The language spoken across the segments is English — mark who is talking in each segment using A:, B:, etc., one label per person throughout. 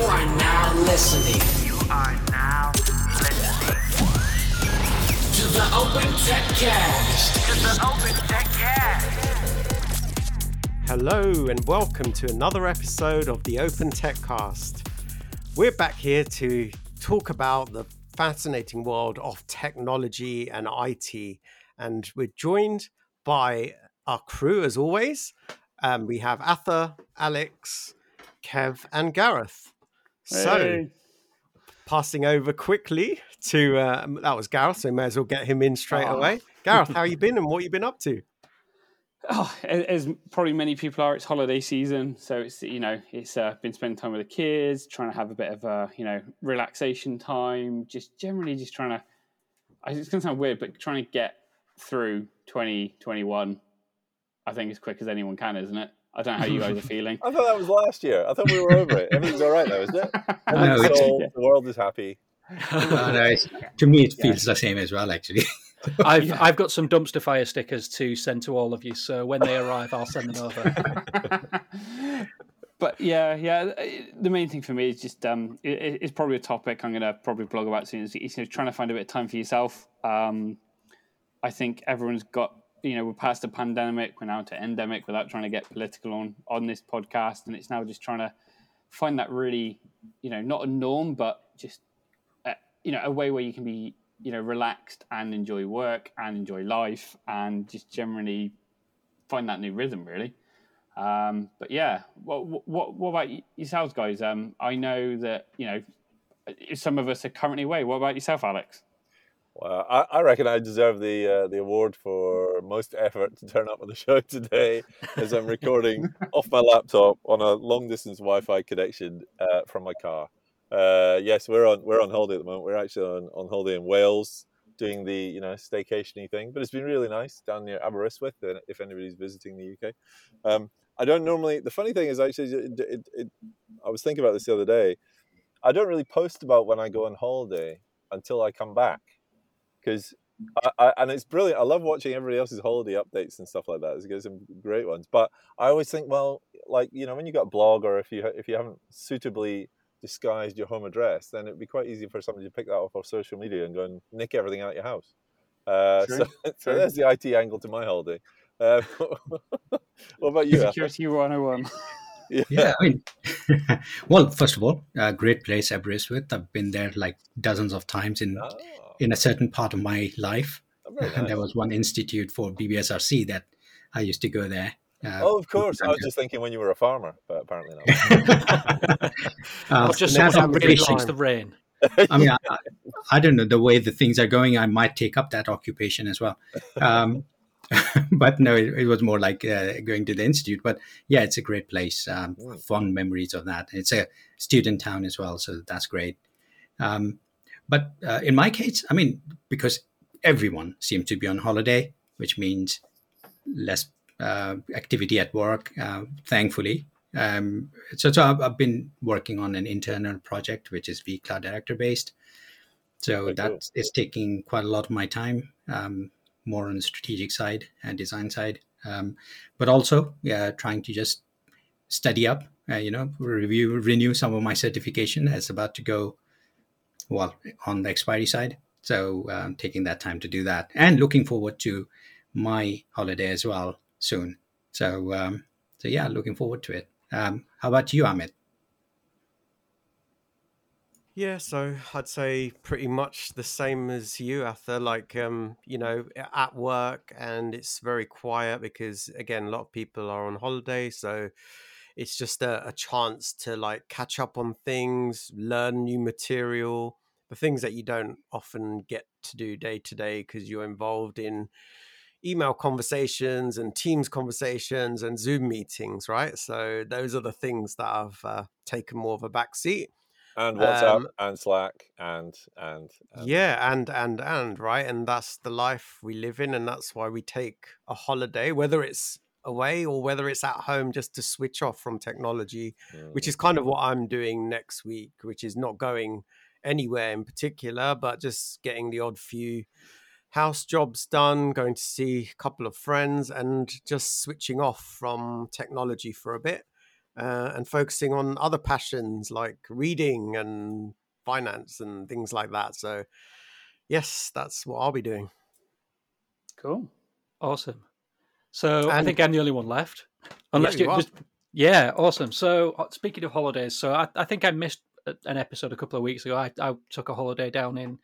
A: You are now listening
B: You are now listening
A: to the Open Tech Cast.
B: to the Open Tech Cast.
C: Hello and welcome to another episode of the Open Tech Cast. We're back here to talk about the fascinating world of technology and IT, and we're joined by our crew as always. Um, we have Atha, Alex, Kev, and Gareth. So, passing over quickly to uh, that was Gareth, so we may as well get him in straight
D: Aw.
C: away. Gareth, how you been and what you been up to?
D: Oh, as probably many people are, it's holiday season, so it's you know it's uh, been spending time with the kids, trying to have a bit of a you know relaxation time, just generally just trying to. It's going to sound weird, but trying to get through 2021, I think as quick as anyone can, isn't it? I don't know how you guys are feeling.
E: I thought that was last year. I thought we were over it. Everything's all right now, isn't it?
F: No,
E: Everything's
F: it's-
E: solved, the world is happy.
F: Uh, no, to me, it
D: Yeah.
F: feels the same as well. Actually,
G: I've
D: Yeah.
G: I've got some dumpster fire stickers to send to all of you. So when they arrive, I'll send them over.
D: but yeah, yeah. The main thing for me is just um, it, it's probably a topic I'm going to probably blog about soon. Is is, you know, trying to find a bit of time for yourself. Um, I think everyone's got you know we're past the pandemic, we're now to endemic. Without trying to get political on on this podcast, and it's now just trying to find that really you know not a norm, but just uh, you know a way where you can be you know relaxed and enjoy work and enjoy life and just generally find that new rhythm really. Um, but yeah, what, what what about yourselves, guys? Um, I know that you know some of us are currently away. What about yourself, Alex?
E: Well, I, I reckon I deserve the uh, the award for most effort to turn up on the show today, as I'm recording off my laptop on a long distance Wi-Fi connection uh, from my car. Uh, yes, we're on we're on holiday at the moment. We're actually on, on holiday in Wales, doing the you know staycationy thing. But it's been really nice down near Aberystwyth. If anybody's visiting the UK, um, I don't normally. The funny thing is actually, it, it, it, I was thinking about this the other day. I don't really post about when I go on holiday until I come back because I, I, and it's brilliant. I love watching everybody else's holiday updates and stuff like that. It's got some great ones. But I always think, well, like you know, when you got a blog or if you if you haven't suitably disguised your home address, then it'd be quite easy for somebody to pick that up off social media and go and nick everything out of your house. Uh,
D: True,
E: so, so
D: true.
E: there's the IT angle to my holiday. Uh, what about you? Afa?
D: Security 101.
F: yeah. I mean, well, first of all, uh, great place, Aberystwyth. I've been there like dozens of times in
E: Ah,
F: in a certain part of my life.
E: very
F: And there was one institute for BBSRC that I used to go there. Uh,
E: Oh, of course. I was just thinking when you were a farmer, but apparently not.
F: uh,
G: Or just
F: that
G: someone that really
F: occupation-
G: likes the rain.
F: I mean, I, I- I don't know the way the things are going. I might take up that occupation as well. Um, but no, it, it was more like uh, going to the institute. But yeah, it's a great place. Um,
E: Mm.
F: Fond memories of that. It's a student town as well, so that's great. Um, but uh, in my case, I mean, because everyone seemed to be on holiday, which means less uh, activity at work. Uh, thankfully, um, so, so I've, I've been working on an internal project which is vCloud Director based. So
E: Very
F: that is taking quite a lot of my time, um, more on the strategic side and design side, um, but also yeah, trying to just study up, uh, you know, review, renew some of my certification as about to go, well, on the expiry side. So um, taking that time to do that and looking forward to my holiday as well soon. So um, so yeah, looking forward to it. Um, how about you, Amit?
C: Yeah, so I'd say pretty much the same as you, Arthur. Like, um, you know, at work, and it's very quiet because, again, a lot of people are on holiday. So it's just a, a chance to like catch up on things, learn new material, the things that you don't often get to do day to day because you're involved in email conversations and Teams conversations and Zoom meetings, right? So those are the things that have uh, taken more of a backseat.
E: and WhatsApp
C: Um,
E: and Slack and and, and
C: yeah and and and right and that's the life we live in and that's why we take a holiday whether it's away or whether it's at home just to switch off from technology which
E: mm,
C: is kind of what i'm doing next week which is not going anywhere in particular but just getting the odd few house jobs done going to see a couple of friends and just switching off from technology for a bit uh, and focusing on other passions like reading and finance and things like that. So, yes, that's what I'll be doing.
D: Cool.
G: Awesome. So I think I'm the only one left. Unless
C: you
G: you just yeah, awesome. So uh, speaking of holidays, so I, I think I missed an episode a couple of weeks ago. I, I took a holiday down in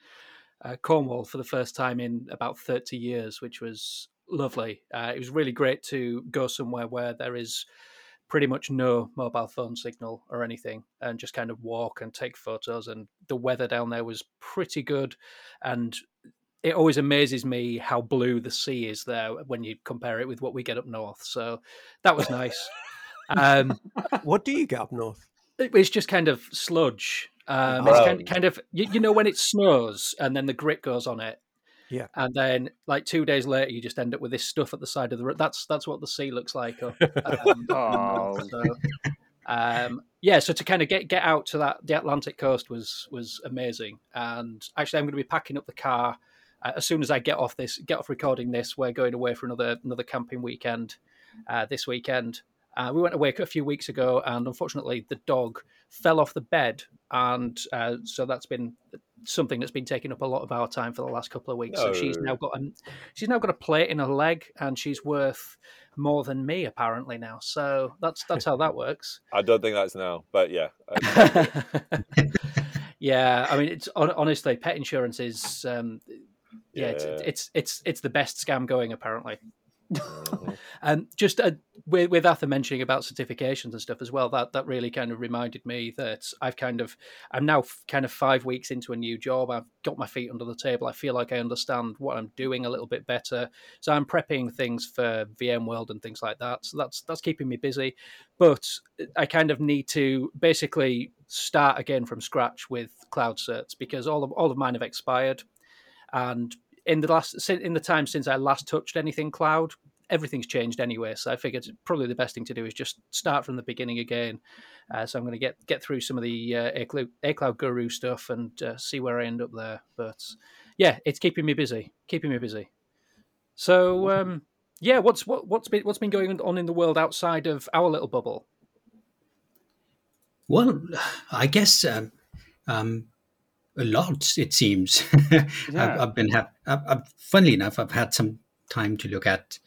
G: uh, Cornwall for the first time in about 30 years, which was lovely. Uh, it was really great to go somewhere where there is pretty much no mobile phone signal or anything and just kind of walk and take photos and the weather down there was pretty good and it always amazes me how blue the sea is there when you compare it with what we get up north so that was nice um
C: What do you get up north?
G: It- it's just kind of sludge um it's kind, kind of you, you know when it snows and then the grit goes on it
C: Yeah.
G: and then like two days later you just end up with this stuff at the side of the road that's that's what the sea looks like up, um,
D: Oh.
G: so, um yeah so to kind of get get out to that the atlantic coast was was amazing and actually i'm going to be packing up the car uh, as soon as i get off this get off recording this we're going away for another another camping weekend uh, this weekend uh, we went away a few weeks ago and unfortunately the dog fell off the bed and uh, so that's been something that's been taking up a lot of our time for the last couple of weeks. So she's now got a she's now got a plate in her leg and she's worth more than me apparently now. So that's that's how that works.
E: I don't think that's now, but yeah.
G: Yeah i mean it's honestly pet insurance is um yeah, It's,
E: Yeah.
G: it's it's it's the best scam going apparently And just uh, with, with Arthur mentioning about certifications and stuff as well, that that really kind of reminded me that I've kind of I'm now f- kind of five weeks into a new job. I've got my feet under the table. I feel like I understand what I'm doing a little bit better. So I'm prepping things for VMworld and things like that. So that's that's keeping me busy. But I kind of need to basically start again from scratch with cloud certs because all of all of mine have expired, and in the last in the time since I last touched anything cloud, everything's changed anyway. So I figured probably the best thing to do is just start from the beginning again. Uh, so I'm going to get get through some of the uh, A Cloud, AirCloud Guru stuff and uh, see where I end up there. But yeah, it's keeping me busy, keeping me busy. So um, yeah, what's what, what's been what's been going on in the world outside of our little bubble?
F: Well, I guess um, um, a lot. It seems.
D: Yeah.
F: I've, I've been have. I've, I've, funnily enough, I've had some time to look at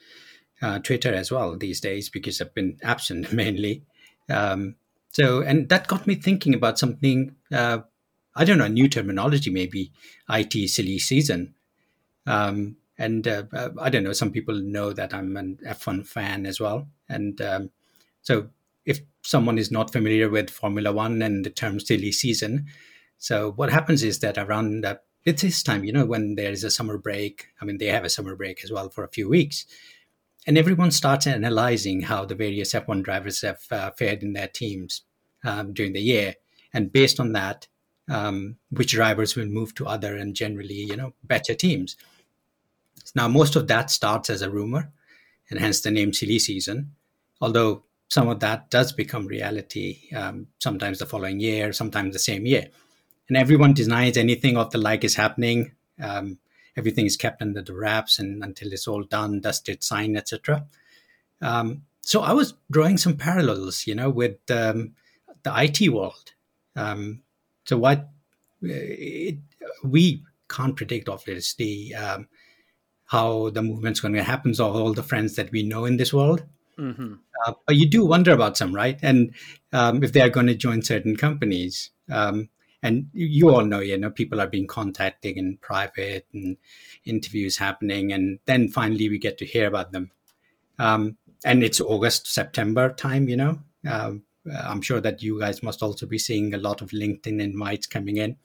F: uh, Twitter as well these days because I've been absent mainly. Um, so, and that got me thinking about something. Uh, I don't know, new terminology, maybe IT silly season. Um, and uh, uh, I don't know. Some people know that I'm an F1 fan as well, and um, so if someone is not familiar with Formula One and the term silly season, so what happens is that around uh, it's this time, you know, when there is a summer break. I mean, they have a summer break as well for a few weeks, and everyone starts analyzing how the various F1 drivers have uh, fared in their teams um, during the year, and based on that, um, which drivers will move to other and generally, you know, better teams. Now, most of that starts as a rumor, and hence the name silly season. Although some of that does become reality, um, sometimes the following year, sometimes the same year. And everyone denies anything of the like is happening. Um, everything is kept under the wraps and until it's all done, dusted, signed, etc. Um, so I was drawing some parallels, you know, with um, the IT world. Um, so what it, we can't predict, obviously, um, how the movement's going to happen. So all the friends that we know in this world,
G: hmm
F: uh, but you do wonder about some, right? And um, if they are going to join certain companies, um, and you- all know, you know, people are being contacted in private and interviews happening, and then finally we get to hear about them. Um, and it's August, September time, you know. Um, I'm sure that you guys must also be seeing a lot of LinkedIn invites coming in.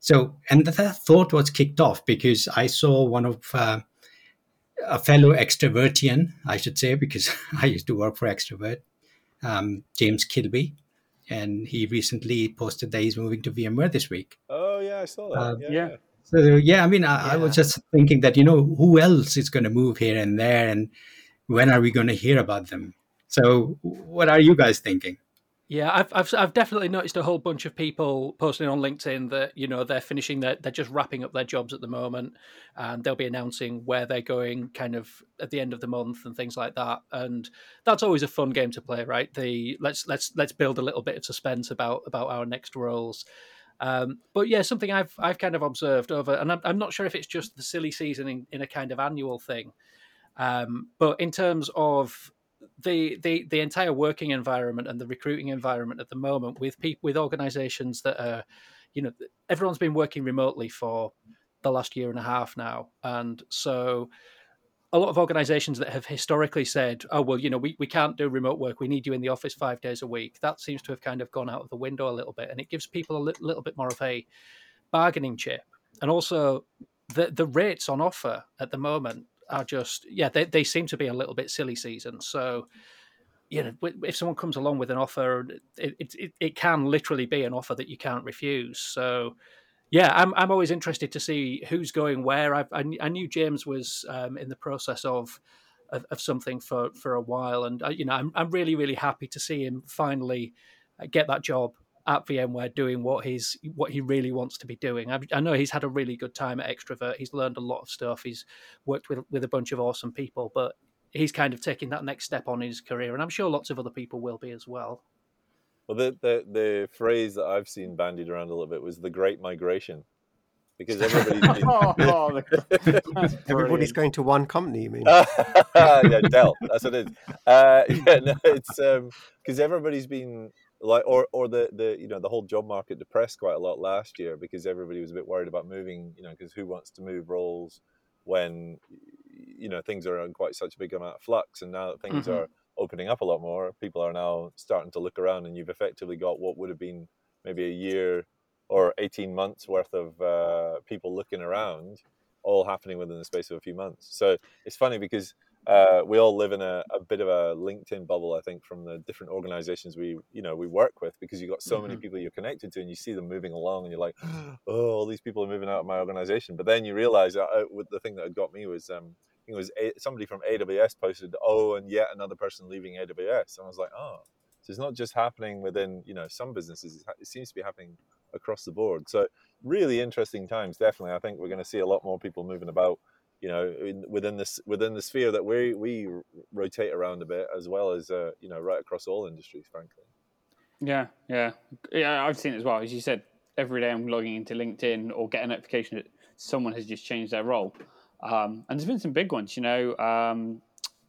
F: So, and that thought was kicked off because I saw one of uh, a fellow extrovertian, I should say, because I used to work for Xtravirt, um, James Kilby, and he recently posted that he's moving to VMware this week.
E: Oh yeah, I saw that.
F: Uh,
E: yeah.
D: yeah.
F: So yeah, I mean, I, I was just thinking that you know who else is going to move here and there, and when are we going to hear about them? So, what are you guys thinking?
G: Yeah, I've, I've I've definitely noticed a whole bunch of people posting on LinkedIn that you know they're finishing their they're just wrapping up their jobs at the moment, and they'll be announcing where they're going kind of at the end of the month and things like that. And that's always a fun game to play, right? The let's let's let's build a little bit of suspense about about our next roles. Um, but yeah, something I've I've kind of observed over, and I'm, I'm not sure if it's just the silly season in, in a kind of annual thing, um, but in terms of the, the the entire working environment and the recruiting environment at the moment with people with organizations that are you know everyone's been working remotely for the last year and a half now. And so a lot of organizations that have historically said oh well you know we, we can't do remote work. We need you in the office five days a week. That seems to have kind of gone out of the window a little bit and it gives people a li- little bit more of a bargaining chip. And also the the rates on offer at the moment are just yeah they, they seem to be a little bit silly season so you know if someone comes along with an offer it, it, it can literally be an offer that you can't refuse. So yeah i'm, I'm always interested to see who's going where. I, I, knew james was um, in the process of, of, of something for for a while. And uh, you know I'm, I'm really really happy to see him finally uh, get that job at VMware doing what he's what he really wants to be doing. I, I, know he's had a really good time at Xtravirt. He's learned a lot of stuff. He's worked with with a bunch of awesome people, but he's kind of taking that next step on his career, and I'm sure lots of other people will be as well.
E: Well, the the, the phrase that I've seen bandied around a little bit was the Great Migration. Because everybody's been...
C: oh, everybody's going to one company. You mean?
E: yeah, Dell. That's what it is. Uh, yeah, no, it's because um, everybody's been like or or the the you know the whole job market depressed quite a lot last year because everybody was a bit worried about moving you know because who wants to move roles when you know things are in quite such a big amount of flux and now that things mm-hmm. are opening up a lot more people are now starting to look around and you've effectively got what would have been maybe a year or 18 months worth of uh, people looking around all happening within the space of a few months so it's funny because uh, we all live in a, a, bit of a LinkedIn bubble, I think, from the different organizations we, you know, we work with, because you've got so mm-hmm. many people you're connected to, and you see them moving along, and you're like, oh, all these people are moving out of my organization. But then you realize that uh, the thing that had got me was, um, it was a, somebody from AWS posted, oh, and yet another person leaving AWS, and I was like, oh, so it's not just happening within, you know, some businesses; it seems to be happening across the board. So really interesting times. Definitely, I think we're going to see a lot more people moving about you know in, within this within the sphere that we we rotate around a bit as well as uh, you know right across all industries frankly.
D: Yeah yeah. Yeah i've seen it as well. As you said every day i'm logging into linkedin or get a notification that someone has just changed their role. Um, and there's been some big ones you know um,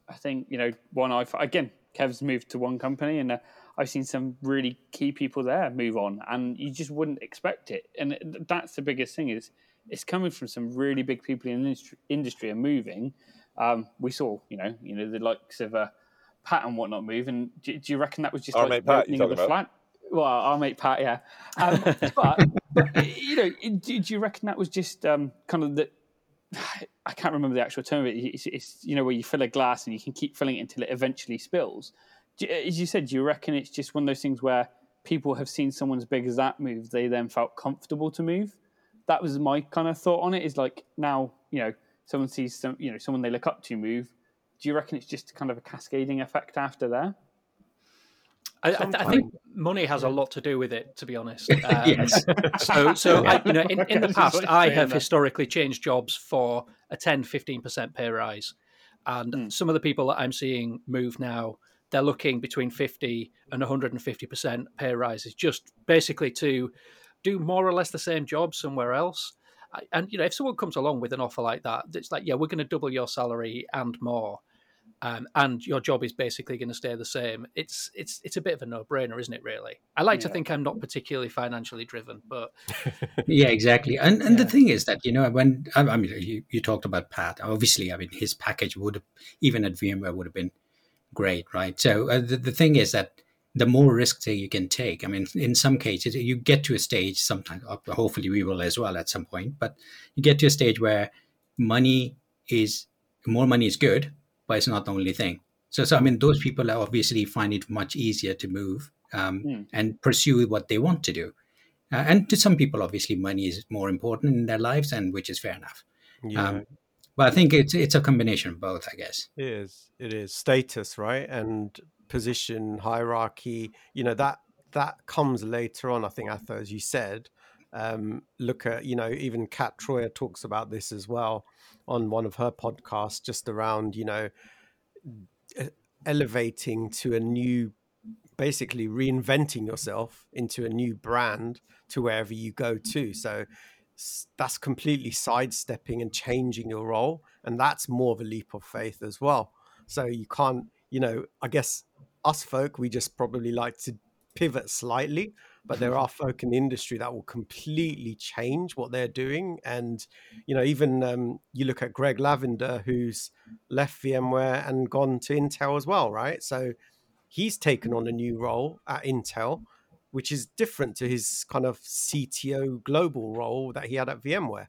D: i think you know one i've again kev's moved to one company and uh, I've seen some really key people there move on, and you just wouldn't expect it. And that's the biggest thing is it's coming from some really big people in the industry and moving. Um, we saw, you know, you know the likes of uh, Pat and whatnot move. And do, do you reckon that was just
E: our
D: like
E: Pat, opening
D: of the
E: about?
D: flat? Well, our mate Pat, yeah. Um, but, but, you know, do, do, you reckon that was just um, kind of the? I can't remember the actual term of it. It's, it's, you know where you fill a glass and you can keep filling it until it eventually spills. Do, as you said, do you reckon it's just one of those things where people have seen someone as big as that move, they then felt comfortable to move? That was my kind of thought on it. Is like now you know someone sees some you know someone they look up to move. Do you reckon it's just kind of a cascading effect after there?
G: I, I, I, think money has a lot to do with it, to be honest. Um, yes. So, so I, you know, in, in the past, I have that. historically changed jobs for a 10, 15% pay rise. And mm. some of the people that I'm seeing move now, they're looking between 50 and 150% pay rises, just basically to do more or less the same job somewhere else. And you know, if someone comes along with an offer like that, it's like, yeah, we're going to double your salary and more, um, and your job is basically going to stay the same. It's it's it's a bit of a no brainer, isn't it? Really, I like yeah. to think I'm not particularly financially driven, but
F: yeah, exactly. And and yeah. the thing is that you know when I mean you, you talked about Pat, obviously, I mean his package would have even at VMware would have been great, right? So uh, the the thing is that the more risks that you can take. I mean, in some cases, you get to a stage sometimes, hopefully we will as well at some point, but you get to a stage where money is, more money is good, but it's not the only thing. So, so I mean, those people obviously find it much easier to move um, mm. and pursue what they want to do. Uh, and to some people, obviously, money is more important in their lives, and which is fair enough. Yeah. Um, but I think it's it's a combination of both, I guess.
C: It is. It is status, right? And position hierarchy you know that that comes later on. I think, Atho, as you said, um, look at you know even Kat Troyer talks about this as well on one of her podcasts, just around you know elevating to a new, basically reinventing yourself into a new brand to wherever you go to. So that's completely sidestepping and changing your role, and that's more of a leap of faith as well. So you can't, you know, I guess us folk we just probably like to pivot slightly but there are folk in the industry that will completely change what they're doing. And you know even um, you look at greg lavender who's left vmware and gone to intel as well right? So he's taken on a new role at intel which is different to his kind of cto global role that he had at vmware.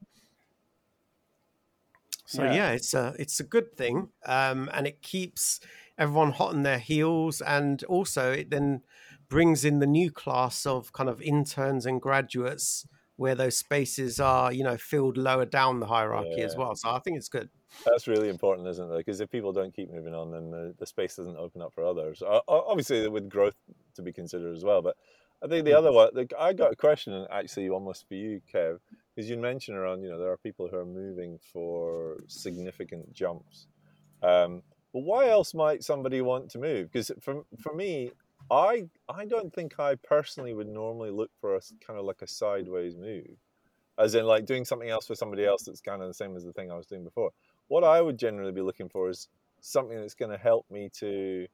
C: So
D: Yeah.
C: yeah, it's a it's a good thing, um, and it keeps everyone hot on their heels, and also it then brings in the new class of kind of interns and graduates where those spaces are, you know, filled lower down the hierarchy as well. So I think it's good.
E: That's really important, isn't it? Because if people don't keep moving on, then the, the space doesn't open up for others. Obviously, with growth to be considered as well. But I think the other one, I got a question actually almost for you, Kev, because you mentioned around, you know, there are people who are moving for significant jumps. Um, but why else might somebody want to move? Because for, for me, I I don't think I personally would normally look for a kind of like a sideways move, as in like doing something else for somebody else that's kind of the same as the thing I was doing before what I would generally be looking for is something that's going to help me to,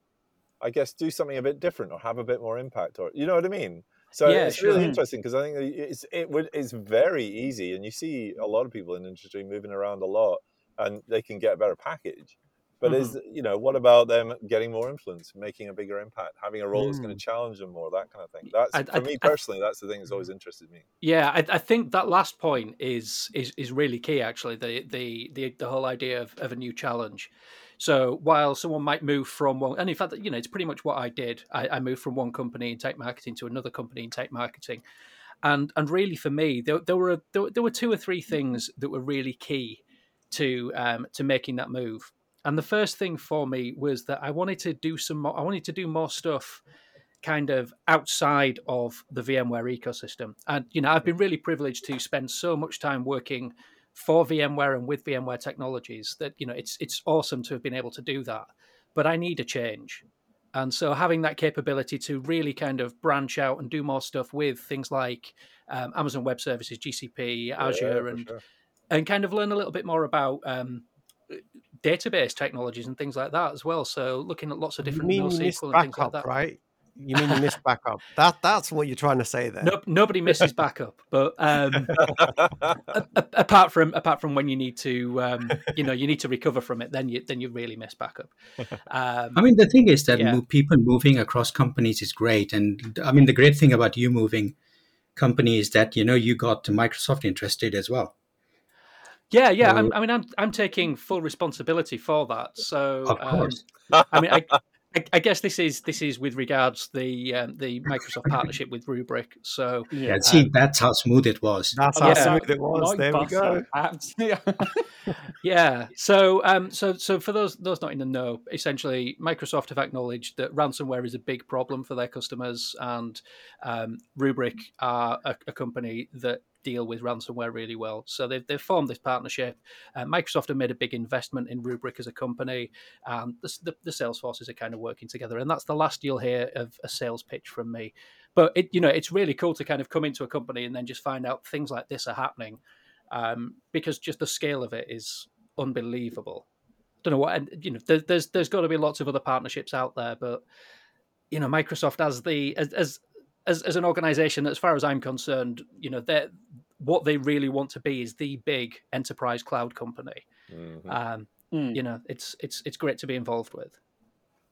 E: I guess, do something a bit different or have a bit more impact, or you know what I mean. So
G: Yeah,
E: it's really interesting because I think it's it would it's very easy, and you see a lot of people in industry moving around a lot, and they can get a better package. But is you know what about them getting more influence, making a bigger impact, having a role that's going to challenge them more, that kind of thing. That's
G: I-
E: for
G: I-
E: me
G: I-
E: personally, that's the thing that's always interested me.
G: Yeah, I, I think that last point is is is really key. Actually, the the the, the whole idea of, of a new challenge. So while someone might move from one, and in fact, you know, it's pretty much what I did. I, I moved from one company in tech marketing to another company in tech marketing, and and really for me, there, there were there, were- there were two or three things that were really key to um, to making that move. And the first thing for me was that I wanted to do some more. I wanted to do more stuff kind of outside of the VMware ecosystem. And you know, I've been really privileged to spend so much time working for VMware and with VMware technologies that you know it's it's awesome to have been able to do that. But I need a change. And so having that capability to really kind of branch out and do more stuff with things like um, Amazon Web Services, GCP, Azure,
E: for
G: and
E: sure.
G: and kind of learn a little bit more about um, database technologies and things like that as well. So looking at lots of
C: You
G: different
C: mean you missed
G: NoSQL and things like
C: backup,
G: that.
C: right? You mean you missed backup? That that's what you're trying to say there.
G: No, nobody misses backup, but um, a- a- apart from apart from when you need to, um, you know, you need to recover from it, then you then you really miss backup. Um,
F: I mean, the thing is that
G: Yeah.
F: people moving across companies is great, and I mean, the great thing about you moving company is that you know you got Microsoft interested as well.
G: Yeah, yeah. I'm, I mean, I'm I'm taking full responsibility for that. So,
F: Of
G: um. I mean, I, I, I guess this is this is with regards the um, the Microsoft partnership with Rubrik. So,
F: Yeah, see, that's how smooth it was.
C: That's how
G: Yeah.
C: smooth it was. There we go.
D: butter.
G: Yeah. So, um, so, so for those those not in the know, essentially, Microsoft have acknowledged that ransomware is a big problem for their customers, and um, Rubrik are a, a company that deal with ransomware really well. So they've they've formed this partnership. Uh, Microsoft have made a big investment in Rubrik as a company, and the, the, the sales forces are kind of working together. And that's the last you'll hear of a sales pitch from me. But it, you know, it's really cool to kind of come into a company and then just find out things like this are happening um, because just the scale of it is unbelievable. I don't know what, and you know, there, there's there's got to be lots of other partnerships out there, but you know, Microsoft as the as as as, as an organization, as far as I'm concerned, you know, they what they really want to be is the big enterprise cloud company.
E: Mhm.
G: Um,
D: Mm.
G: You know, it's it's it's great to be involved with.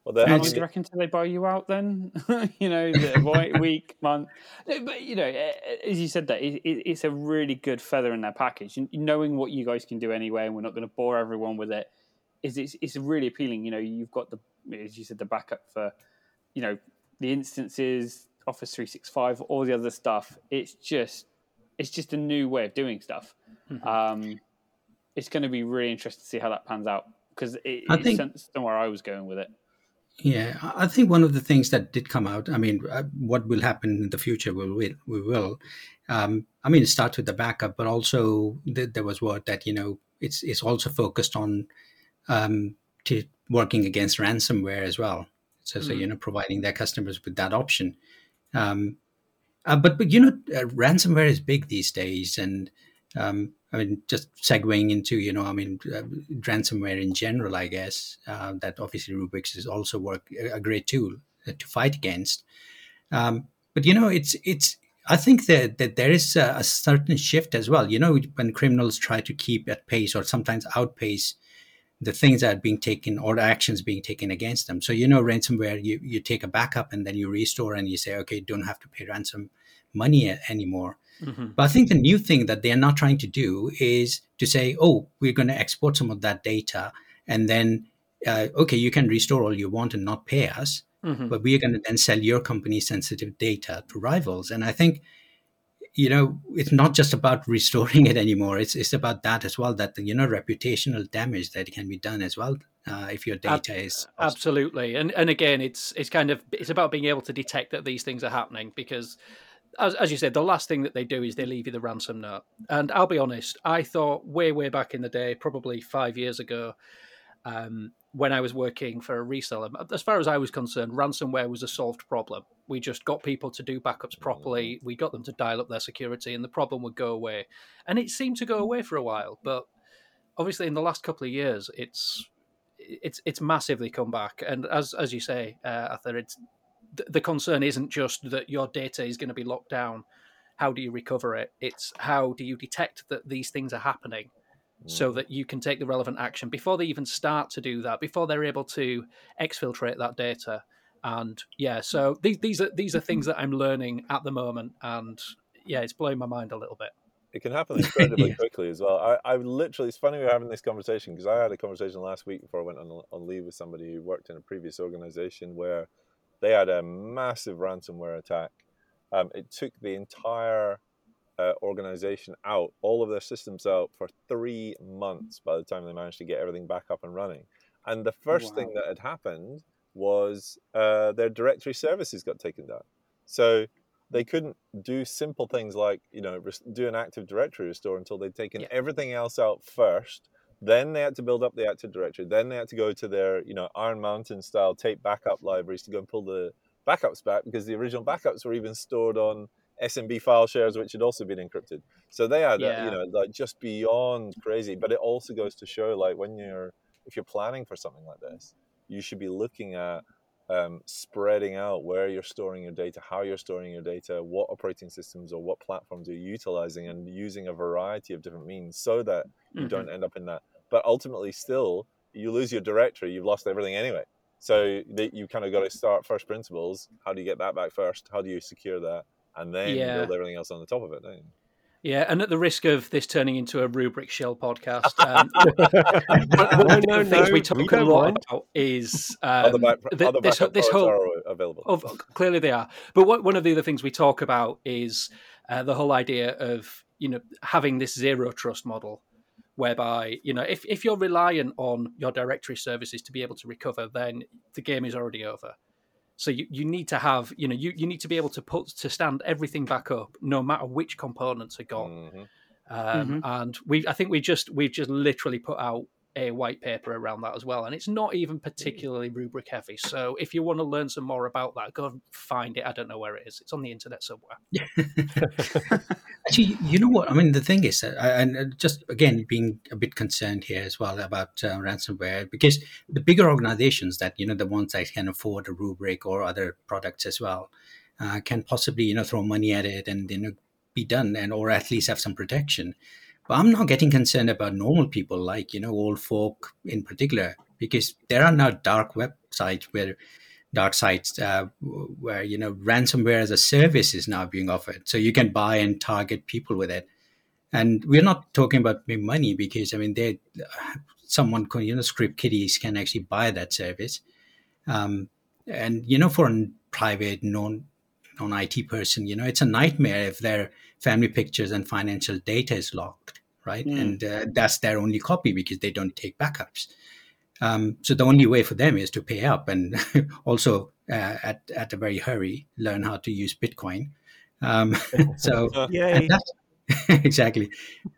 E: Well, there
D: How long do you reckon till they buy you out then? you know, the wait, week, month. No, but you know, eh, as you said, that it, it, it's a really good feather in their package. And knowing what you guys can do anyway, and we're not going to bore everyone with it, is it's, it's really appealing. You know, you've got the as you said, the backup for you know the instances, Office three six five, all the other stuff. It's just it's just a new way of doing stuff. Um, it's going to be really interesting to see how that pans out because it,
F: I
D: it's
F: think-
D: some- somewhere I was going with it.
F: Yeah, I think one of the things that did come out. I mean, uh, what will happen in the future? Will we? We will. Um, I mean, it starts with the backup, but also th- there was word that you know it's it's also focused on um, to working against ransomware as well. So, so you know, providing their customers with that option. Um, uh, but but you know, uh, ransomware is big these days, and um, I mean, just segueing into you know, I mean, uh, ransomware in general, I guess uh, that obviously Rubrik's is also work a great tool uh, to fight against. Um, but you know, it's it's. I think that, that there is a, a certain shift as well. You know, when criminals try to keep at pace or sometimes outpace the things that are being taken or the actions being taken against them. So you know, ransomware, you you take a backup and then you restore and you say, okay, don't have to pay ransom money anymore.
G: Mhm.
F: But I think the new thing that they're not trying to do is to say, oh, we're going to export some of that data and then, uh, okay, you can restore all you want and not pay us,
G: Mhm.
F: but we are going to then sell your company sensitive data to rivals. And I think, you know, it's not just about restoring it anymore. It's it's about that as well. That you know, reputational damage that can be done as well uh, if your
G: Ab-
F: data is
G: Absolutely, and and again, it's it's kind of it's about being able to detect that these things are happening because, as as you said, the last thing that they do is they leave you the ransom note. And I'll be honest, I thought way way back in the day, probably five years ago, um, when I was working for a reseller, as far as I was concerned, ransomware was a solved problem. We just got people to do backups properly. We got them to dial up their security, and the problem would go away. And it seemed to go away for a while, but obviously in the last couple of years, it's it's it's massively come back. And as as you say, uh, Arthur, it's the concern isn't just that your data is going to be locked down. How do you recover it? It's how do you detect that these things are happening, so that you can take the relevant action before they even start to do that, before they're able to exfiltrate that data. And yeah, so these these are these are things that I'm learning at the moment, and yeah, it's blowing my mind a little bit.
E: it can happen incredibly
F: Yeah.
E: quickly as well. I, I literally, it's funny we're having this conversation because I had a conversation last week before I went on, on leave with somebody who worked in a previous organization where they had a massive ransomware attack. Um, it took the entire uh, organization out, all of their systems out for three months by the time they managed to get everything back up and running. And the first thing that had happened was uh, their directory services got taken down. So they couldn't do simple things like you know do an active directory restore until they'd taken
G: Yeah.
E: everything else out first then they had to build up the active directory then they had to go to their you know iron mountain style tape backup libraries to go and pull the backups back because the original backups were even stored on smb file shares which had also been encrypted so they had uh,
G: Yeah.
E: you know like just beyond crazy but it also goes to show like when you're if you're planning for something like this you should be looking at um, spreading out where you're storing your data, how you're storing your data, what operating systems or what platforms you're utilizing, and using a variety of different means so that you
G: Mhm.
E: don't end up in that. But ultimately, still, you lose your directory, you've lost everything anyway. So you kind of got to start first principles. How do you get that back first? How do you secure that? And then
G: Yeah.
E: build everything else on the top of it, don't you?
G: Yeah, and at the risk of this turning into a Rubrik shell podcast, um, one, one
C: No,
G: of
C: no,
G: the things
C: no,
G: we talk
C: we
G: a lot
C: mind.
G: about is
E: other
G: um,
E: back,
G: th-
E: other
G: this,
E: backup
G: this whole
E: are available.
G: of clearly they are. But what, one of the other things we talk about is uh, the whole idea of you know having this zero trust model, whereby you know if if you're reliant on your directory services to be able to recover, then the game is already over. So you, you need to have you know you, you need to be able to put to stand everything back up, no matter which components are gone.
E: Mhm.
G: Um, And we I think we just we've just literally put out a white paper around that as well, and it's not even particularly Rubrik heavy. So if you want to learn some more about that, go find it. I don't know where it is. It's on the internet somewhere.
F: Actually, you know what? I mean, the thing is, I- and uh, just again being a bit concerned here as well about uh, ransomware, because the bigger organizations that you know, the ones that can afford a Rubrik or other products as well, uh, can possibly you know throw money at it and you know be done, and or at least have some protection. But I'm not getting concerned about normal people, like you know, old folk in particular, because there are now dark websites where dark sites uh, where you know ransomware as a service is now being offered. So you can buy and target people with it. And we're not talking about money because i mean they someone you know script kiddies can actually buy that service. Um, and you know for a private non non IT person you know it's a nightmare if their family pictures and financial data is locked right
D: Mm.
F: and uh, that's their only copy because they don't take backups Um, so the only way for them is to pay up and also uh, at at a very hurry learn how to use Bitcoin. Um, so exactly,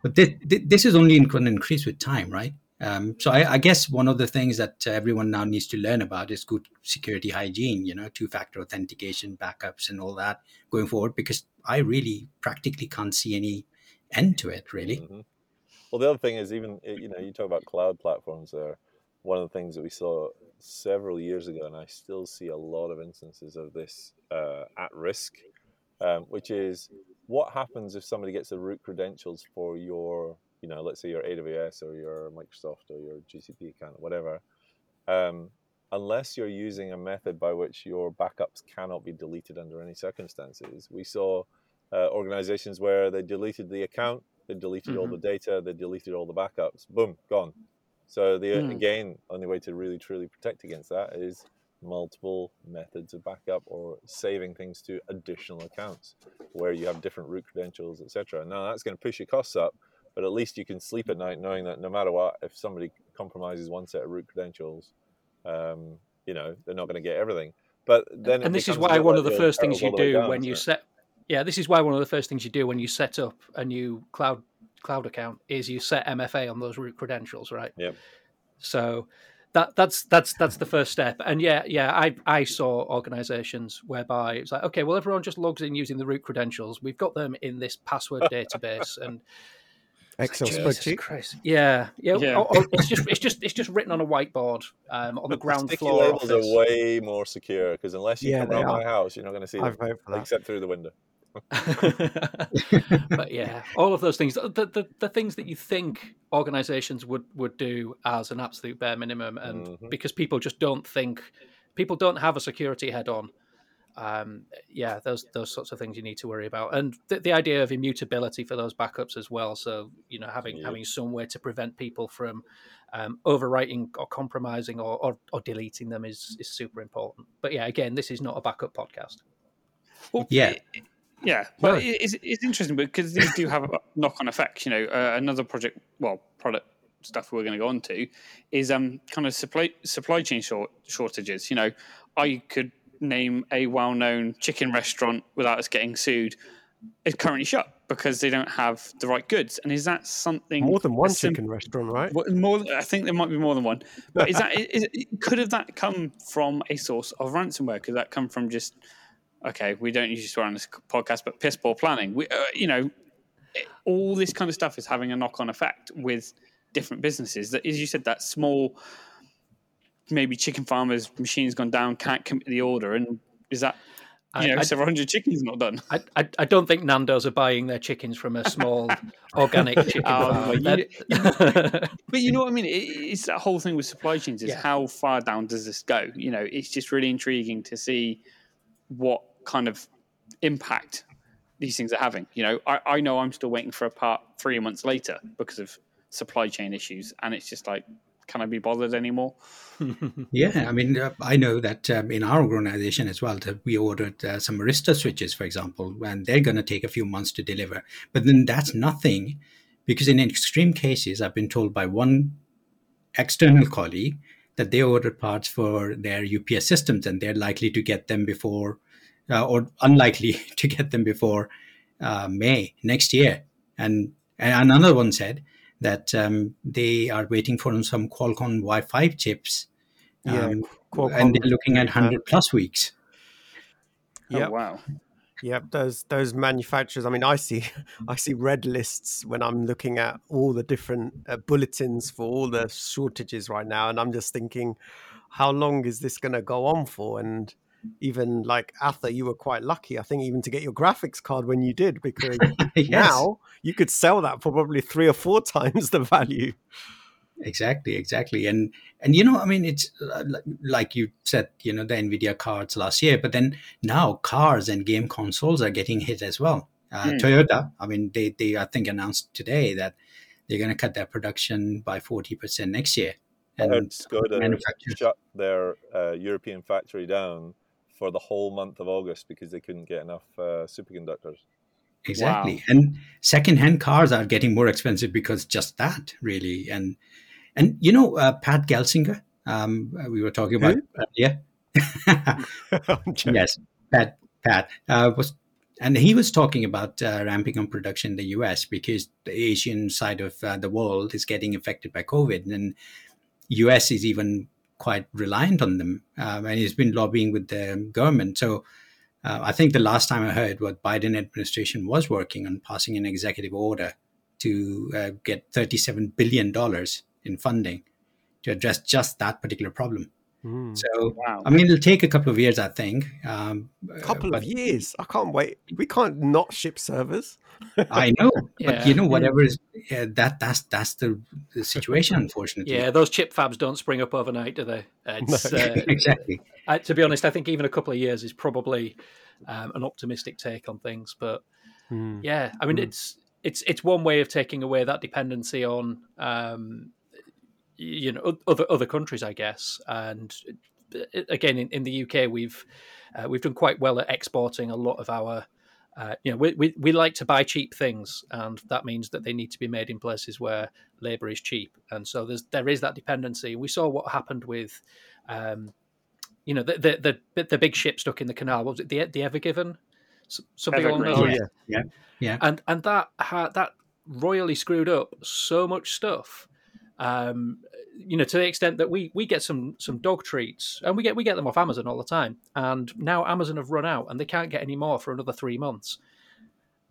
F: but this, this is only going to increase with time, right? Um, so I, I guess one of the things that uh, everyone now needs to learn about is good security hygiene, you know, two-factor authentication, backups, and all that going forward. Because I really practically can't see any end to it, really.
E: Mhm. Well, the other thing is even eh, you know you talk about cloud platforms there. One of the things that we saw several years ago, and I still see a lot of instances of this uh, at risk, um, which is what happens if somebody gets the root credentials for your you know let's say your AWS or your Microsoft or your GCP account or whatever. Um, unless you're using a method by which your backups cannot be deleted under any circumstances, we saw uh, organizations where they deleted the account, they deleted all the data, they deleted all the backups, boom, gone. So the
D: Mm.
E: again, only way to really truly protect against that is multiple methods of backup or saving things to additional accounts where you have different root credentials, etc. Now that's going to push your costs up, but at least you can sleep at night knowing that no matter what, if somebody compromises one set of root credentials, um, you know they're not going to get everything. But then,
G: and this is why one
E: like
G: of the first things you
E: all the way
G: do
E: down,
G: when you set yeah this is why one of the first things you do when you set up a new cloud cloud account is you set mfa on those root credentials right
E: Yep.
G: so that that's that's that's the first step and yeah yeah i i saw organizations whereby it's like okay well everyone just logs in using the root credentials we've got them in this password database and
C: Excel
G: Jesus
C: spreadsheet.
G: Christ. Yeah, yeah.
D: Yeah.
G: or- or it's just it's just it's just written on a whiteboard um, on the ground
E: Sticky
G: floor
E: labels
G: office.
E: are way more secure because unless you
C: Yeah,
E: come around
C: are.
E: my house, you're not going to see
C: I
E: them
C: for that.
E: except through the window.
G: but yeah, all of those things, the, the the things that you think organizations would would do as an absolute bare minimum, and
E: Mhm.
G: because people just don't think, people don't have a security head on. Um, yeah, those those sorts of things you need to worry about, and the, the idea of immutability for those backups as well. So you know, having
E: Yeah.
G: having some way to prevent people from um, overwriting or compromising or, or, or deleting them is is super important. But yeah, again, this is not a backup podcast.
D: Well,
F: Yeah.
D: it- yeah, but it- it's, it's interesting because these do have knock-on effects. You know, uh, another project, well, product stuff we're going to go on to is um kind of supply supply chain short, shortages. You know, I could name a well-known chicken restaurant without us getting sued. Is currently shut because they don't have the right goods. And is that something
C: More than one
D: sim-
C: chicken restaurant, right?
D: More, I think there might be more than one. But is that is, could have that come from a source of ransomware? Could that come from just okay? We don't usually swear on this podcast, but piss poor planning. We, uh, you know, it- all this kind of stuff is having a knock on effect with different businesses. That, as you said, that small, maybe chicken farmers machine's gone down, can't commit the order, and is that you
G: I-
D: know
G: I-
D: several hundred chickens not done?
G: I, I, I don't think Nando's are buying their chickens from a small organic oh, chicken
D: Oh,
G: farm.
D: you- But you know what I mean? It, it's that whole thing with supply chains is
G: Yeah.
D: how far down does this go? You know, it's just really intriguing to see what kind of impact these things are having. You know, I, I know I'm still waiting for a part three months later because of supply chain issues, and it's just like, can I be bothered anymore?
F: Yeah, I mean, uh, I know that um, in our organization as well, that we ordered uh, some Arista switches, for example, and they're going to take a few months to deliver. But then that's nothing, because in extreme cases, I've been told by one external colleague that they ordered parts for their UPS systems, and they're likely to get them before, uh, or unlikely to get them before uh, May next year. And, and another one said that um, they are waiting for some Qualcomm Wi-Fi chips
C: Yeah,
F: um,
C: Qualcomm
F: and they're looking at
C: uh,
F: 100 plus weeks.
C: Yeah.
D: Oh wow!
C: Yep, those those manufacturers. I mean, I see I see red lists when I'm looking at all the different uh, bulletins for all the shortages right now, and I'm just thinking, how long is this going to go on for? And even like Atha, you were quite lucky, I think, even to get your graphics card when you did, because
F: Yes,
C: now you could sell that for probably three or four times the value.
F: exactly, exactly. And and you know, I mean, it's uh, like you said, you know, the Nvidia cards last year, but then now cars and game consoles are getting hit as well. Uh,
D: Hmm.
F: Toyota, I mean, they they I think announced today that they're going to cut their production by 40 percent next year.
E: I heard
F: And
E: Skoda
F: manufacturers-
E: shut their uh, European factory down for the whole month of August because they couldn't get enough uh, superconductors.
F: Exactly.
D: Wow.
F: And secondhand cars are getting more expensive because just that, really. And and you know, uh, Pat Gelsinger, um, we were talking about earlier.
C: I'm
F: yes, Pat. Pat uh, was, and he was talking about uh, ramping up production in the U.S. because the Asian side of uh, the world is getting affected by COVID, and U.S. is even quite reliant on them, um, and he's been lobbying with the government. So. Uh, I think the last time I heard what Biden administration was working on passing an executive order to uh, get 37 billion dollars in funding to address just that particular problem.
C: Mm.
F: So,
D: Wow.
F: I mean, it'll take a couple of years, I think. Um,
C: A couple
F: uh,
C: of years. I can't wait. We can't not ship servers.
F: I know,
G: Yeah.
F: but you know, whatever is yeah, that that's that's the, the situation, unfortunately.
G: Yeah, those chip fabs don't spring up overnight, do they? It's, uh,
F: exactly.
G: I, to be honest, I think even a couple of years is probably um, an optimistic take on things. But
C: Mm.
G: yeah, I mean, it's it's it's one way of taking away that dependency on um, you know other other countries, I guess. And again, in, in the UK, we've uh, we've done quite well at exporting a lot of our. Uh, you know, we, we we like to buy cheap things, and that means that they need to be made in places where labour is cheap, and so there's there is that dependency. We saw what happened with, um, you know, the the the, the big ship stuck in the canal. What was it the the Ever Given? Something along
D: Evergreen.
C: Oh
G: lines
C: yeah.
F: Yeah.
G: and and that ha- that royally screwed up so much stuff um you know to the extent that we we get some some dog treats and we get we get them off amazon all the time and now amazon have run out and they can't get any more for another three months.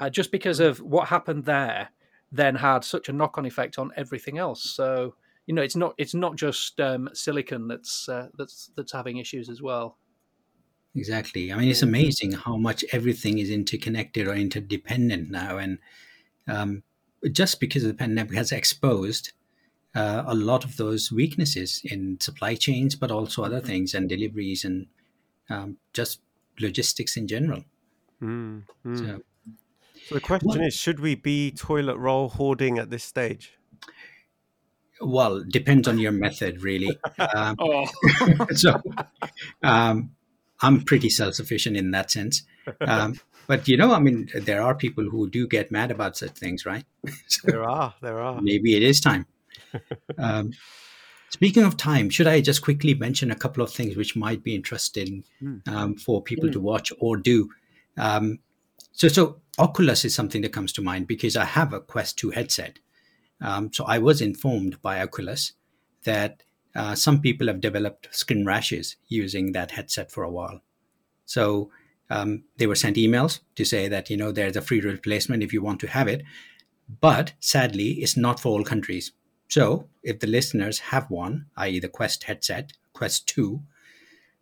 G: Uh, just because of what happened there then had such a knock-on effect on everything else. So you know it's not it's not just um, silicon that's uh, that's that's having issues as well.
F: Exactly. I mean, it's amazing how much everything is interconnected or interdependent now, and um, just because the pandemic has exposed uh, a lot of those weaknesses in supply chains, but also other things and deliveries and um, just logistics in general.
C: Mm. Mm.
F: So,
C: So the question is, should we be toilet roll hoarding at this stage?
F: well, depends on your method, really. Um,
D: Oh,
F: so um, I'm pretty self-sufficient in that sense. Um, but you know, I mean, there are people who do get mad about such things, right? so
C: There are, there are.
F: maybe it is time. Um, speaking of time, should I just quickly mention a couple of things which might be interesting um, for people to watch or do? Um, so, so Oculus is something that comes to mind because I have a Quest 2 headset. Um, so I was informed by Oculus that uh, some people have developed skin rashes using that headset for a while. So um, they were sent emails to say that you know there's a free replacement if you want to have it, but sadly, it's not for all countries. So if the listeners have one, i.e., the Quest headset, Quest Two,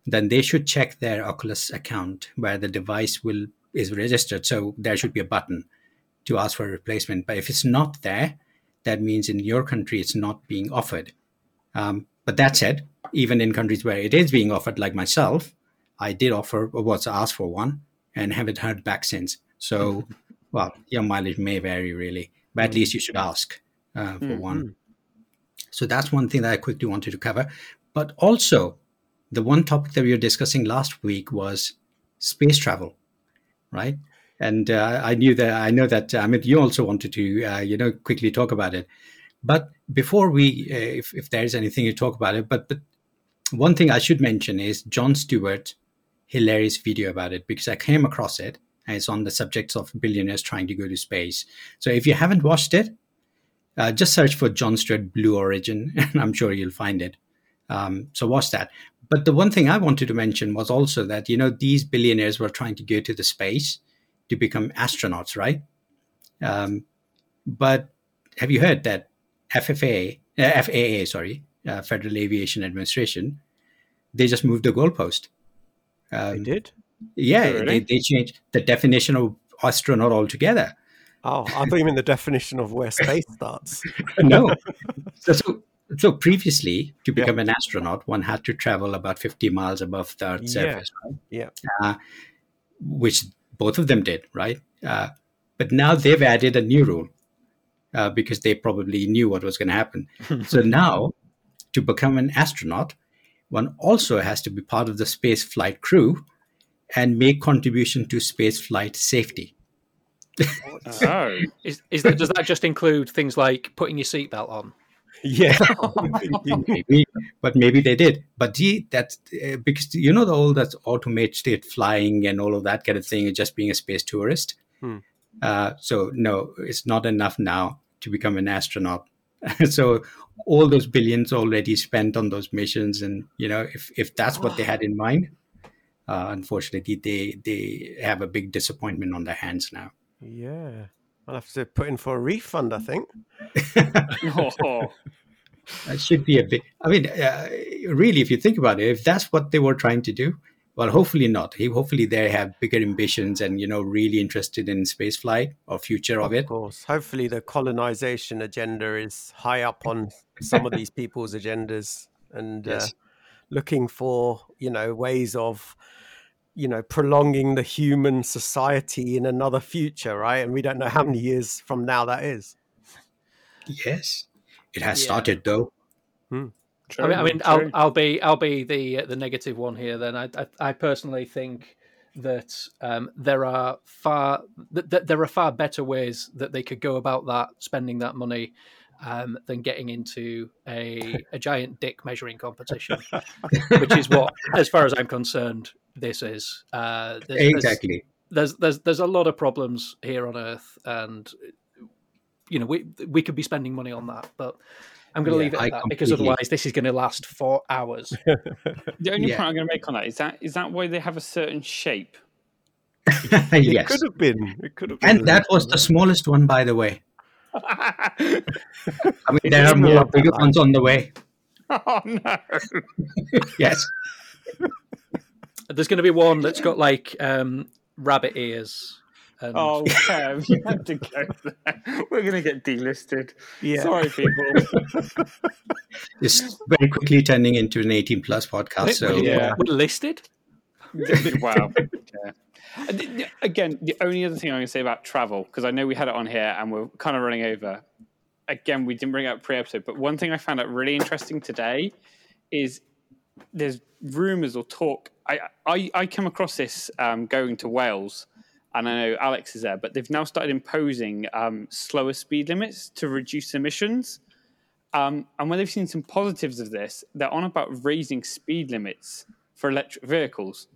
F: then they should check their Oculus account where the device will is registered. So there should be a button to ask for a replacement. But if it's not there, that means in your country it's not being offered. Um, but that said, even in countries where it is being offered, like myself, I did offer or was asked for one and haven't heard back since. So, well, your mileage may vary really, but at least you should ask uh, for one. So that's one thing that I quickly wanted to cover. But also, the one topic that we were discussing last week was space travel, right? And uh, I knew that I know that Amit, you also wanted to, uh, you know, quickly talk about it. But before we, uh, if, if there's anything to talk about it, but but one thing I should mention is Jon Stewart, hilarious video about it because I came across it and it's on the subjects of billionaires trying to go to space. So if you haven't watched it, uh, just search for Jon Stewart Blue Origin, and I'm sure you'll find it. Um, so watch that. But the one thing I wanted to mention was also that you know these billionaires were trying to go to the space to become astronauts, right? Um, but have you heard that FFA, uh, FAA, sorry, uh, Federal Aviation Administration, they just moved the goalpost.
C: They
F: Um,
C: did.
F: yeah,
C: really?
F: they, they changed the definition of astronaut altogether.
C: Oh, I thought you meant the definition of where space starts.
F: no. So, so, so previously, to become an astronaut, one had to travel about 50 miles above the Earth's
C: Yeah.
F: surface, right?
C: Yeah.
F: Uh, which both of them did, right? Uh, but now they've added a new rule uh, because they probably knew what was going to happen. so now, to become an astronaut, one also has to be part of the space flight crew and make contribution to space flight safety.
D: Oh.
G: Is, is that does that just include things like putting your seatbelt on?
C: Yeah.
F: maybe, but maybe they did. But gee, that's uh, because you know the all that automated flying and all of that kind of thing, just being a space tourist.
C: Hmm.
F: Uh, so no, it's not enough now to become an astronaut. so all those billions already spent on those missions, and you know, if if that's what they had in mind, uh, unfortunately, they they have a big disappointment on their hands now.
C: Yeah. I'll have to put in for a refund, I think.
D: Oh,
F: That should be a bit. I mean, uh, really, if you think about it, if that's what they were trying to do, well, hopefully not. Hopefully, they have bigger ambitions and you know really interested in space flight or future of it.
C: Of course. Hopefully, the colonization agenda is high up on some of these people's agendas and uh, looking for, you know, ways of, you know, prolonging the human society in another future, right? And we don't know how many years from now that is.
F: Yes, it has
G: Yeah.
F: started though.
G: I mean, I mean, I'll, I'll be I'll be the the negative one here. Then I I, I personally think that um, there are far that, that there are far better ways that they could go about that spending that money um, than getting into a a giant dick measuring competition, which is what, as far as I'm concerned, this is. Uh, there's, there's-
F: Exactly.
G: there's there's there's a lot of problems here on Earth, and you know we we could be spending money on that, but I'm going to
F: Yeah,
G: leave it at
F: I
G: that because otherwise this is going to last for hours.
D: the only
F: Yeah.
D: point I'm going to make on that is that is that why they have a certain shape?
C: It
F: yes,
C: could have been. It could have been.
F: and that was the smallest one, by the way. I mean, there are more
C: like
F: bigger ones on the way.
D: oh no!
F: Yes.
G: There's going to be one that's got like um, rabbit ears. And,
D: Oh, Kev, you had to go there. We're going to get delisted.
C: Yeah.
D: Sorry, people.
F: It's very quickly turning into an 18 plus podcast. So
D: Yeah.
G: we're listed.
D: wow. Yeah. And the- the- Again, the only other thing I'm going to say about travel, because I know we had it on here and we're kind of running over. Again, we didn't bring it up pre-episode, but one thing I found out really interesting today is there's rumors or talk. I I, I came across this um, going to Wales, and I know Alex is there, but they've now started imposing um, slower speed limits to reduce emissions. Um, and when they've seen some positives of this, they're on about raising speed limits for electric vehicles.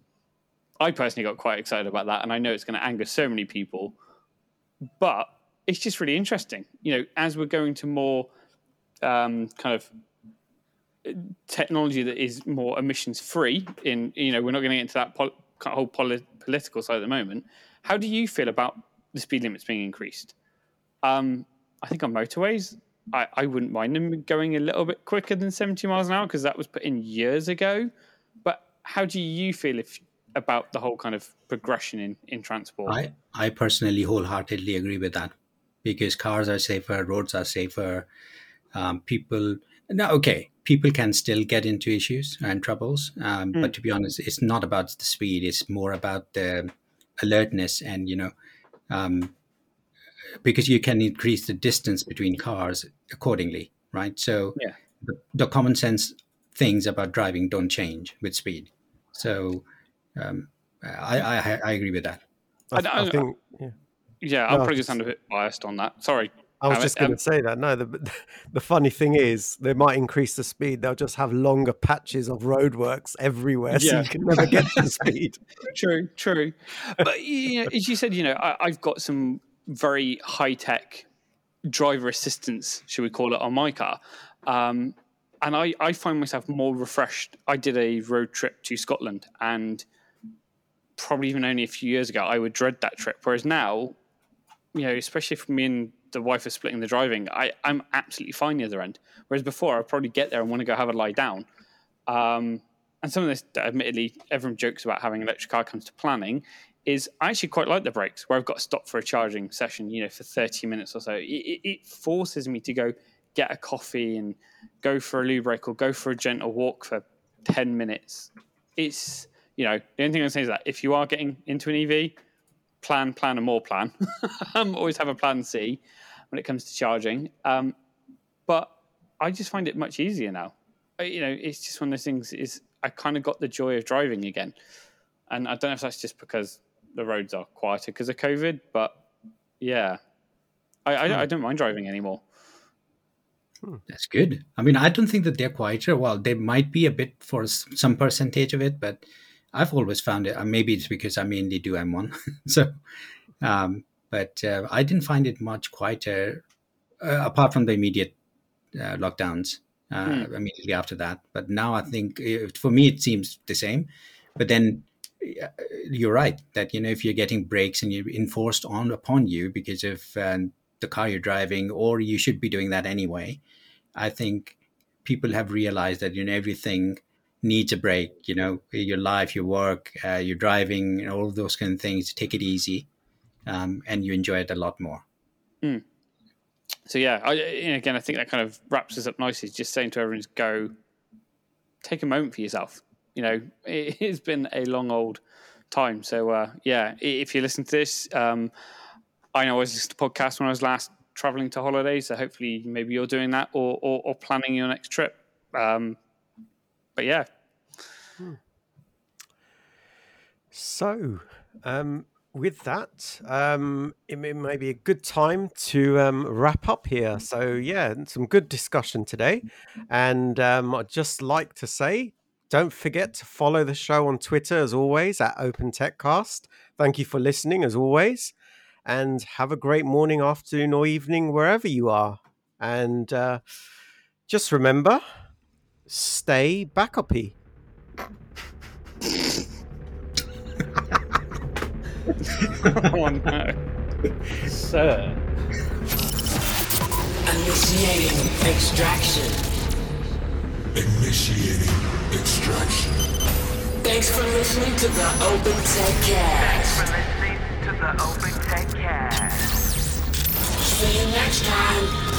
D: I personally got quite excited about that, and I know it's going to anger so many people, but it's just really interesting. You know, as we're going to more um, kind of technology that is more emissions free, in you know, we're not going to get into that pol- whole poli- political side at the moment. How do you feel about the speed limits being increased? Um, I think on motorways, I, I wouldn't mind them going a little bit quicker than 70 miles an hour because that was put in years ago. But how do you feel if about the whole kind of progression in, in transport?
F: I, I personally wholeheartedly agree with that because cars are safer, roads are safer. Um, people, now, okay, people can still get into issues and troubles, um, but to be honest, it's not about the speed, it's more about the alertness and, you know, um, because you can increase the distance between cars accordingly, right? So
D: Yeah.
F: the, the common sense things about driving don't change with speed. So um, I, I, I agree with that.
C: I,
D: I- I-
C: I think. Yeah.
D: yeah,
C: No,
D: I'll probably
C: it's-
D: sound a bit biased on that. Sorry.
C: I was
D: Um,
C: just going
D: um,
C: to say that. No, the the funny thing is, they might increase the speed. They'll just have longer patches of roadworks everywhere, so you can never get to the speed.
D: True, true. But you know, as you said, you know, I, I've got some very high tech driver assistance, should we call it, on my car. Um, and I, I find myself more refreshed. I did a road trip to Scotland, and probably even only a few years ago, I would dread that trip. Whereas now, you know, especially if me and the wife is splitting the driving, I, I'm absolutely fine the other end. Whereas before, I'd probably get there and want to go have a lie down. Um, and some of this, admittedly, everyone jokes about having an electric car comes to planning. Is I actually quite like the brakes where I've got to stop for a charging session, you know, for 30 minutes or so. It, it, it forces me to go get a coffee and go for a loo break or go for a gentle walk for 10 minutes. It's, you know, the only thing I'm saying is that if you are getting into an EV, plan, plan, and more plan. um, always have a plan C when it comes to charging. Um, but I just find it much easier now. You know, it's just one of those things. Is I kind of got the joy of driving again, and I don't know if that's just because the roads are quieter because of COVID, but yeah, I, I, I don't mind driving anymore.
F: That's good. I mean, I don't think that they're quieter. Well, they might be a bit for some percentage of it, but I've always found it. Uh, maybe it's because I mainly do M1, so. Um, but uh, I didn't find it much quieter, uh, apart from the immediate uh, lockdowns uh, immediately after that. But now I think uh, for me it seems the same. But then uh, you're right that you know if you're getting breaks and you're enforced on upon you because of um, the car you're driving, or you should be doing that anyway. I think people have realized that you know everything needs a break. You know your life, your work, uh, your driving, and all of those kind of things. Take it easy, um, and you enjoy it a lot more.
D: So yeah, I, again, I think that kind of wraps us up nicely. Just saying to everyone, just go take a moment for yourself. You know, it has been a long old time. So uh, yeah, if you listen to this, um, I know I was listening to podcasts when I was last traveling to holidays. So hopefully, maybe you're doing that or or, or planning your next trip. Um, but yeah,
C: So, um, with that, um, it, may, may be a good time to um, wrap up here. So, yeah, some good discussion today. And um, I'd just like to say, don't forget to follow the show on Twitter as always at Open Techcast. Thank you for listening as always. And have a great morning, afternoon, or evening wherever you are. And uh, just remember, stay backupy.
D: oh no, sir.
A: Initiating extraction.
H: Initiating extraction.
A: Thanks for listening to the Open Tech Cast.
B: Thanks For listening to the Open Tech Cast.
A: See you next time.